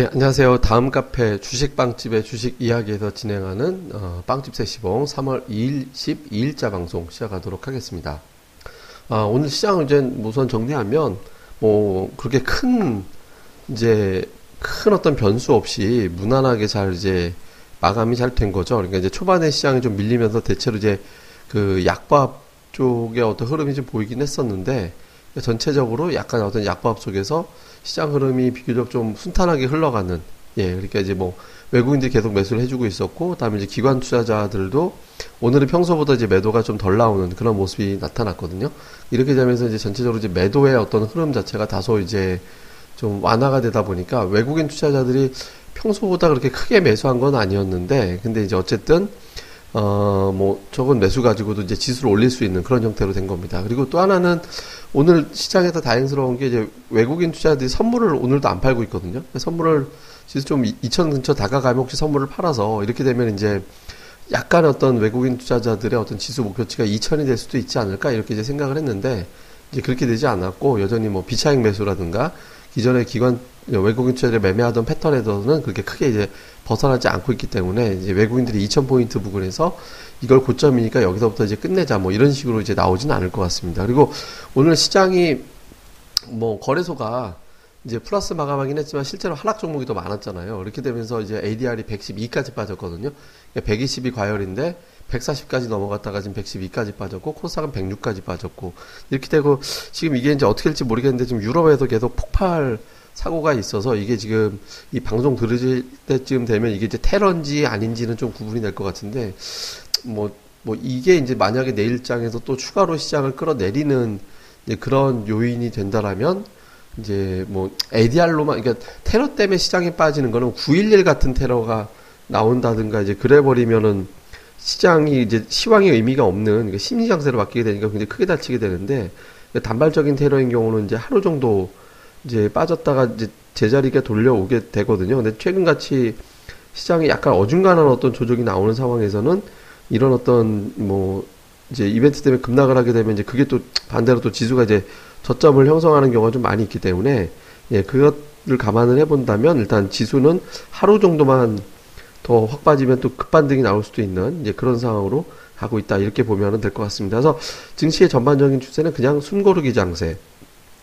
예, 안녕하세요. 다음 카페 주식빵집의 주식 이야기에서 진행하는 어, 빵집 세시봉 3월 2일 12일자 방송 시작하도록 하겠습니다. 아, 오늘 시장을 이제 우선 정리하면 뭐 그렇게 큰 이제 큰 어떤 변수 없이 무난하게 잘 이제 마감이 잘 된 거죠. 그러니까 이제 초반에 시장이 좀 밀리면서 대체로 이제 그 약밥 쪽의 어떤 흐름이 좀 보이긴 했었는데 전체적으로 약간 어떤 약밥 속에서 시장 흐름이 비교적 좀 순탄하게 흘러가는 예 그러니까 이제 뭐 외국인들이 계속 매수를 해주고 있었고 그다음에 이제 기관 투자자들도 오늘은 평소보다 이제 매도가 좀 덜 나오는 그런 모습이 나타났거든요. 이렇게 되면서 이제 전체적으로 이제 매도의 어떤 흐름 자체가 다소 이제 좀 완화가 되다 보니까 외국인 투자자들이 평소보다 그렇게 크게 매수한 건 아니었는데 근데 이제 어쨌든 어, 뭐, 적은 매수 가지고도 이제 지수를 올릴 수 있는 그런 형태로 된 겁니다. 그리고 또 하나는 오늘 시장에서 다행스러운 게 이제 외국인 투자들이 선물을 오늘도 안 팔고 있거든요. 선물을 지수 좀 2천 근처 다가가면 혹시 선물을 팔아서 이렇게 되면 이제 약간 어떤 외국인 투자자들의 어떤 지수 목표치가 2천이 될 수도 있지 않을까 이렇게 이제 생각을 했는데 이제 그렇게 되지 않았고 여전히 뭐 비차익 매수라든가 기존의 기관 외국인 투자를 매매하던 패턴에서는 그렇게 크게 이제 벗어나지 않고 있기 때문에 이제 외국인들이 2,000포인트 부근에서 이걸 고점이니까 여기서부터 이제 끝내자 뭐 이런 식으로 이제 나오지는 않을 것 같습니다. 그리고 오늘 시장이 뭐 거래소가 이제 플러스 마감하긴 했지만 실제로 하락 종목이 더 많았잖아요. 이렇게 되면서 이제 ADR이 112까지 빠졌거든요. 120이 과열인데 140까지 넘어갔다가 지금 112까지 빠졌고 코스닥은 106까지 빠졌고 이렇게 되고 지금 이게 이제 어떻게 될지 모르겠는데 지금 유럽에서 계속 폭발 사고가 있어서 이게 지금 이 방송 들으실 때쯤 되면 이게 이제 테러인지 아닌지는 좀 구분이 될 것 같은데 뭐, 뭐 이게 이제 만약에 내일장에서 또 추가로 시장을 끌어내리는 그런 요인이 된다라면 이제 뭐 ADR로만 그러니까 테러 때문에 시장이 빠지는 거는 9.11 같은 테러가 나온다든가 이제 그래 버리면은 시장이 이제 시황의 의미가 없는 그러니까 심리 장세로 바뀌게 되니까 굉장히 크게 다치게 되는데 단발적인 테러인 경우는 이제 하루 정도 이제 빠졌다가 이제 제자리가 돌려오게 되거든요. 근데 최근 같이 시장이 약간 어중간한 어떤 조정이 나오는 상황에서는 이런 어떤 뭐 이제 이벤트 때문에 급락을 하게 되면 이제 그게 또 반대로 또 지수가 이제 저점을 형성하는 경우가 좀 많이 있기 때문에 예, 그것을 감안을 해본다면 일단 지수는 하루 정도만 더 확 빠지면 또 급반등이 나올 수도 있는 이제 그런 상황으로 가고 있다 이렇게 보면 될 것 같습니다. 그래서 증시의 전반적인 추세는 그냥 숨고르기 장세.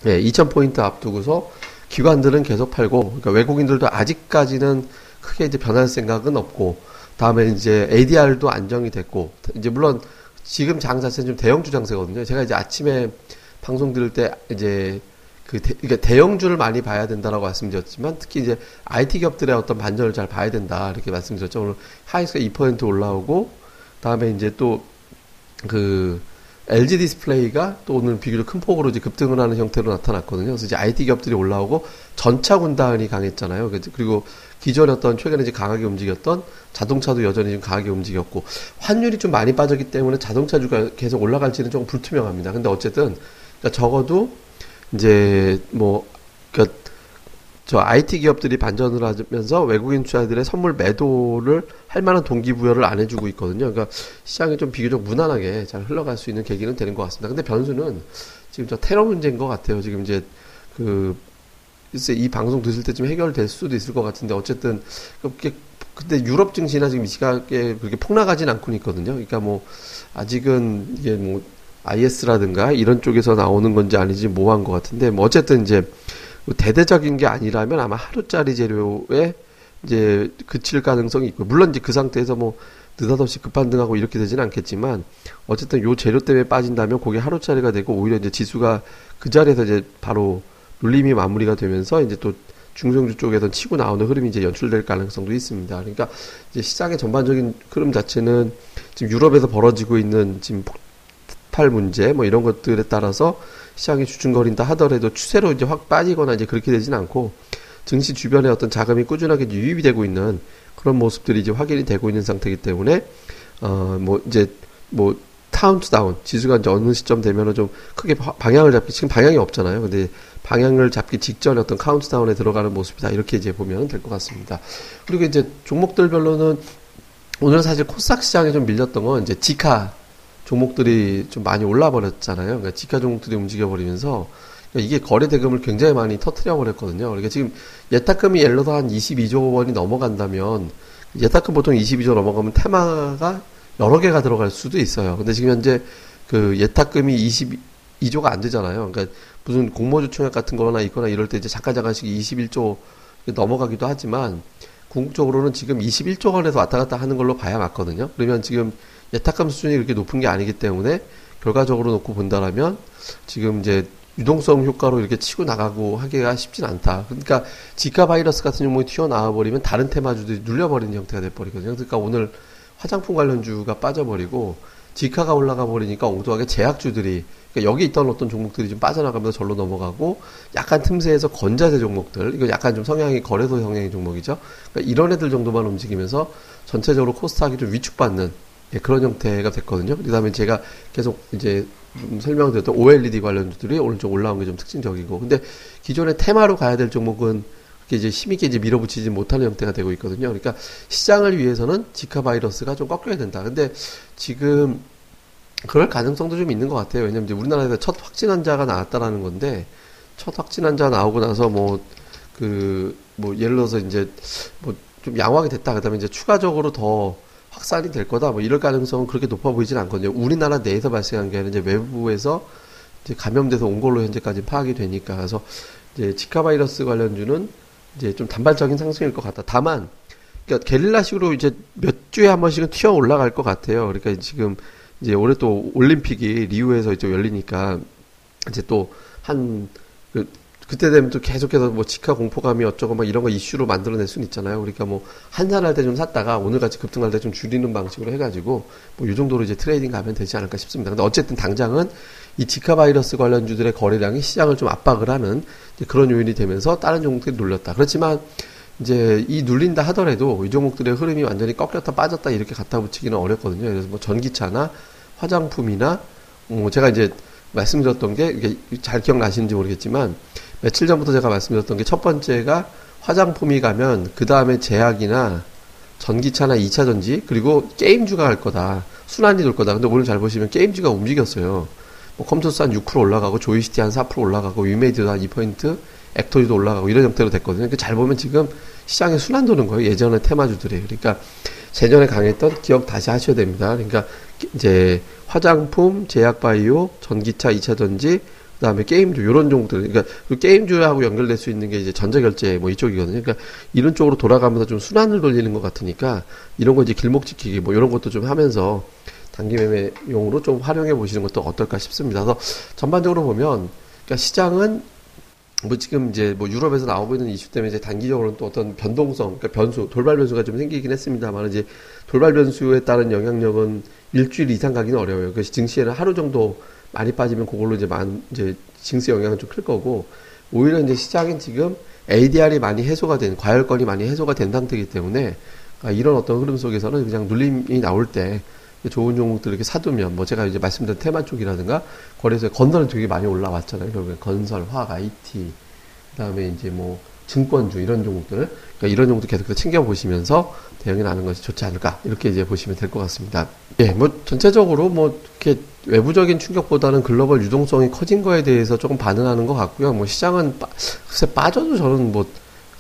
예, 2,000포인트 앞두고서 기관들은 계속 팔고, 그러니까 외국인들도 아직까지는 크게 이제 변할 생각은 없고, 다음에 이제 ADR도 안정이 됐고, 이제 물론 지금 장 자체는 좀 대형주 장세거든요. 제가 이제 아침에 방송 들을 때 이제 그 대, 그러니까 대형주를 많이 봐야 된다라고 말씀드렸지만 특히 이제 IT 기업들의 어떤 반전을 잘 봐야 된다 이렇게 말씀드렸죠. 오늘 하이닉스가 2% 올라오고 다음에 이제 또 그 LG 디스플레이가 또 오늘 비교적 큰 폭으로 이제 급등을 하는 형태로 나타났거든요. 그래서 이제 IT 기업들이 올라오고 전차 군단이 강했잖아요. 그리고 기존에 어떤 최근에 이제 강하게 움직였던 자동차도 여전히 좀 강하게 움직였고 환율이 좀 많이 빠졌기 때문에 자동차주가 계속 올라갈지는 조금 불투명합니다. 근데 어쨌든 그러니까 적어도 이제 뭐 그러니까 저 IT 기업들이 반전을 하면서 외국인 투자들의 선물 매도를 할 만한 동기부여를 안 해주고 있거든요. 그러니까 시장이 좀 비교적 무난하게 잘 흘러갈 수 있는 계기는 되는 것 같습니다. 근데 변수는 지금 저 테러 문제인 것 같아요. 지금 이제 그 글쎄 이 방송 드실 때쯤 해결될 수도 있을 것 같은데 어쨌든 그렇게 근데 유럽 증시나 지금 이 시각에 그렇게 폭락하진 않고 있거든요. 그러니까 뭐 아직은 이게 뭐 IS라든가 이런 쪽에서 나오는 건지 아닌지 모호한 것 같은데 뭐 어쨌든 이제 뭐 대대적인 게 아니라면 아마 하루짜리 재료에 이제 그칠 가능성이 있고 물론 이제 그 상태에서 뭐 느닷없이 급반등하고 이렇게 되지는 않겠지만 어쨌든 요 재료 때문에 빠진다면 그게 하루짜리가 되고 오히려 이제 지수가 그 자리에서 이제 바로 눌림이 마무리가 되면서 이제 또 중성주 쪽에서 치고 나오는 흐름이 이제 연출될 가능성도 있습니다. 그러니까 이제 시장의 전반적인 흐름 자체는 지금 유럽에서 벌어지고 있는 지금 폭발 문제 뭐 이런 것들에 따라서 시장이 주춤거린다 하더라도 추세로 이제 확 빠지거나 이제 그렇게 되지는 않고 증시 주변에 어떤 자금이 꾸준하게 유입이 되고 있는 그런 모습들이 이제 확인이 되고 있는 상태이기 때문에 어 뭐 이제 뭐 카운트 다운 지수가 이제 어느 시점 되면은 좀 크게 방향을 잡기 지금 방향이 없잖아요. 근데 방향을 잡기 직전에 어떤 카운트 다운에 들어가는 모습이다 이렇게 이제 보면 될 것 같습니다. 그리고 이제 종목들별로는 오늘 사실 코스닥 시장에 좀 밀렸던 건 이제 지카 종목들이 좀 많이 올라 버렸잖아요. 그러니까 지카 종목들이 움직여 버리면서 그러니까 이게 거래 대금을 굉장히 많이 터트려 버렸거든요. 그러니까 지금 예탁금이 예를 들어서 한 22조 원이 넘어간다면 예탁금 보통 22조 넘어가면 테마가 여러 개가 들어갈 수도 있어요. 근데 지금 현재 그 예탁금이 22조가 안 되잖아요. 그러니까 무슨 공모주 총액 같은 거나 있거나 이럴 때 이제 잠깐 잠깐씩 21조 넘어가기도 하지만 궁극적으로는 지금 21조 원에서 왔다 갔다 하는 걸로 봐야 맞거든요. 그러면 지금 예탁금 수준이 그렇게 높은 게 아니기 때문에 결과적으로 놓고 본다라면 지금 이제 유동성 효과로 이렇게 치고 나가고 하기가 쉽진 않다. 그러니까 지카 바이러스 같은 경우에 튀어나와 버리면 다른 테마주들이 눌려버리는 형태가 돼버리거든요. 그러니까 오늘 화장품 관련주가 빠져버리고 지카가 올라가 버리니까 엉뚱하게 제약주들이 그러니까 여기 있던 어떤 종목들이 좀 빠져나가면서 절로 넘어가고 약간 틈새에서 건자재 종목들 이거 약간 좀 성향이 거래소 성향의 종목이죠. 그러니까 이런 애들 정도만 움직이면서 전체적으로 코스닥이 좀 위축받는 예, 그런 형태가 됐거든요. 그 다음에 제가 계속 이제 설명드렸던 OLED 관련주들이 좀 올라온 게 좀 특징적이고, 근데 기존에 테마로 가야 될 종목은 그게 이제 힘있게 이제 밀어붙이지 못하는 형태가 되고 있거든요. 그러니까 시장을 위해서는 지카 바이러스가 좀 꺾여야 된다. 근데 지금 그럴 가능성도 좀 있는 것 같아요. 왜냐면 이제 우리나라에서 첫 확진 환자가 나왔다라는 건데, 첫 확진 환자 나오고 나서 뭐, 그, 뭐, 예를 들어서 이제, 뭐, 좀 양호하게 됐다. 그 다음에 이제 추가적으로 더 확산이 될 거다. 뭐 이럴 가능성은 그렇게 높아 보이진 않거든요. 우리나라 내에서 발생한 게 아니라 이제 외부에서 이제 감염돼서 온 걸로 현재까지 파악이 되니까. 그래서 이제 지카 바이러스 관련주는 이제 좀 단발적인 상승일 것 같다. 다만, 그러니까 게릴라식으로 이제 몇 주에 한 번씩은 튀어 올라갈 것 같아요. 그러니까 지금 이제 올해 또 올림픽이 리우에서 이제 열리니까 이제 또한 그 그때 되면 또 계속해서 뭐 지카 공포감이 어쩌고 막 이런 거 이슈로 만들어낼 수는 있잖아요. 그러니까 뭐 한산할 때 좀 샀다가 오늘같이 급등할 때 좀 줄이는 방식으로 해가지고 뭐 이 정도로 이제 trading 가면 되지 않을까 싶습니다. 근데 어쨌든 당장은 이 지카 바이러스 관련주들의 거래량이 시장을 좀 압박을 하는 그런 요인이 되면서 다른 종목들이 눌렸다. 그렇지만 이제 이 눌린다 하더라도 이 종목들의 흐름이 완전히 꺾였다 빠졌다 이렇게 갖다 붙이기는 어렵거든요. 그래서 뭐 전기차나 화장품이나 뭐 제가 이제 말씀드렸던 게 이게 잘 기억나시는지 모르겠지만 며칠 전부터 제가 말씀드렸던 게 첫 번째가 화장품이 가면 그 다음에 제약이나 전기차나 2차 전지 그리고 게임주가 갈 거다. 순환이 돌 거다. 근데 오늘 잘 보시면 게임주가 움직였어요. 뭐 컴퓨터스 한 6% 올라가고 조이스티 한 4% 올라가고 위메이드도 한 2포인트 액토리도 올라가고 이런 형태로 됐거든요. 그러니까 잘 보면 지금 시장에 순환 도는 거예요. 예전의 테마주들이. 그러니까 재전에 강했던 기억 다시 하셔야 됩니다. 그러니까 이제 화장품, 제약바이오, 전기차, 2차 전지, 그다음에 게임주 이런 종목들 그러니까 그 게임주하고 연결될 수 있는 게 이제 전자결제 뭐 이쪽이거든요. 그러니까 이런 쪽으로 돌아가면서 좀 순환을 돌리는 것 같으니까 이런 거 이제 길목 지키기 뭐 이런 것도 좀 하면서 단기 매매용으로 좀 활용해 보시는 것도 어떨까 싶습니다. 그래서 전반적으로 보면 그러니까 시장은 뭐 지금 이제 뭐 유럽에서 나오고 있는 이슈 때문에 이제 단기적으로는 또 어떤 변동성, 그러니까 변수, 돌발 변수가 좀 생기긴 했습니다만 이제 돌발 변수에 따른 영향력은 일주일 이상 가기는 어려워요. 그 증시에는 하루 정도 많이 빠지면 그걸로 이제 만 이제 징수 영향은 좀 클 거고 오히려 이제 시장은 지금 ADR이 많이 해소가 된 과열권이 많이 해소가 된 상태이기 때문에 아, 이런 어떤 흐름 속에서는 그냥 눌림이 나올 때 좋은 종목들 이렇게 사두면 뭐 제가 이제 말씀드린 테마 쪽이라든가 거래소에 건설은 되게 많이 올라왔잖아요. 결국에 건설, 화학, IT 그 다음에 이제 뭐 증권주 이런 종목들 그러니까 이런 종목도 계속 챙겨 보시면서 대응이 나는 것이 좋지 않을까 이렇게 이제 보시면 될 것 같습니다. 예, 뭐 전체적으로 뭐 이렇게 외부적인 충격보다는 글로벌 유동성이 커진 거에 대해서 조금 반응하는 것 같고요. 뭐 시장은 빠, 글쎄 빠져도 저는 뭐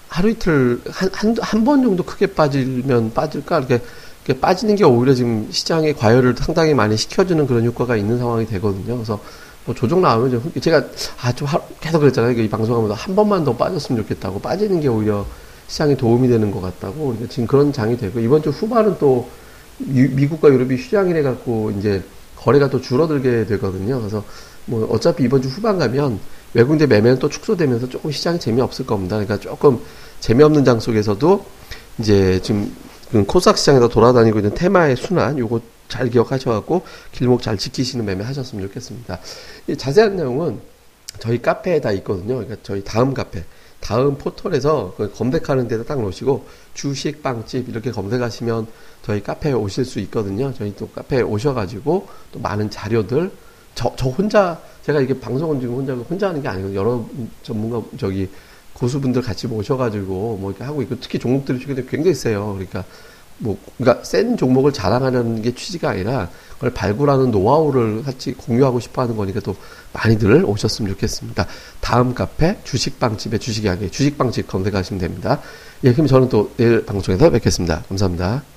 하루 이틀 한한 번 정도 크게 빠지면 빠질까 이렇게, 이렇게 빠지는 게 오히려 지금 시장의 과열을 상당히 많이 시켜주는 그런 효과가 있는 상황이 되거든요. 그래서 뭐 조정 나오면 좀 제가 아 좀 계속 그랬잖아요. 이 방송하면서 한 번만 더 빠졌으면 좋겠다고 빠지는 게 오히려 시장에 도움이 되는 것 같다고 그러니까 지금 그런 장이 되고 이번 주 후반은 또 미국과 유럽이 휴장이래 갖고 이제 거래가 또 줄어들게 되거든요. 그래서 뭐 어차피 이번 주 후반 가면 외국인들 매매는 또 축소되면서 조금 시장이 재미없을 겁니다. 그러니까 조금 재미없는 장 속에서도 이제 지금 그 코스닥 시장에서 돌아다니고 있는 테마의 순환 요거 잘 기억하셔갖고 길목 잘 지키시는 매매 하셨으면 좋겠습니다. 자세한 내용은 저희 카페에 다 있거든요. 그러니까 저희 다음 카페. 다음 포털에서 그 검색하는 데다 딱 놓으시고 주식 빵집 이렇게 검색하시면 저희 카페에 오실 수 있거든요. 저희 또 카페에 오셔가지고 또 많은 자료들 저, 저 혼자 제가 이게 방송은 지금 혼자 혼자 하는 게 아니고 여러 전문가 저기 고수분들 같이 모셔가지고 뭐 이렇게 하고 있고 특히 종목들이 최근에 굉장히 세요. 그러니까 뭐, 그러니까 센 종목을 자랑하려는 게 취지가 아니라 그걸 발굴하는 노하우를 같이 공유하고 싶어 하는 거니까 또 많이들 오셨으면 좋겠습니다. 다음 카페 주식빵집의 주식 이야기, 주식빵집 검색하시면 됩니다. 예, 그럼 저는 또 내일 방송에서 뵙겠습니다. 감사합니다.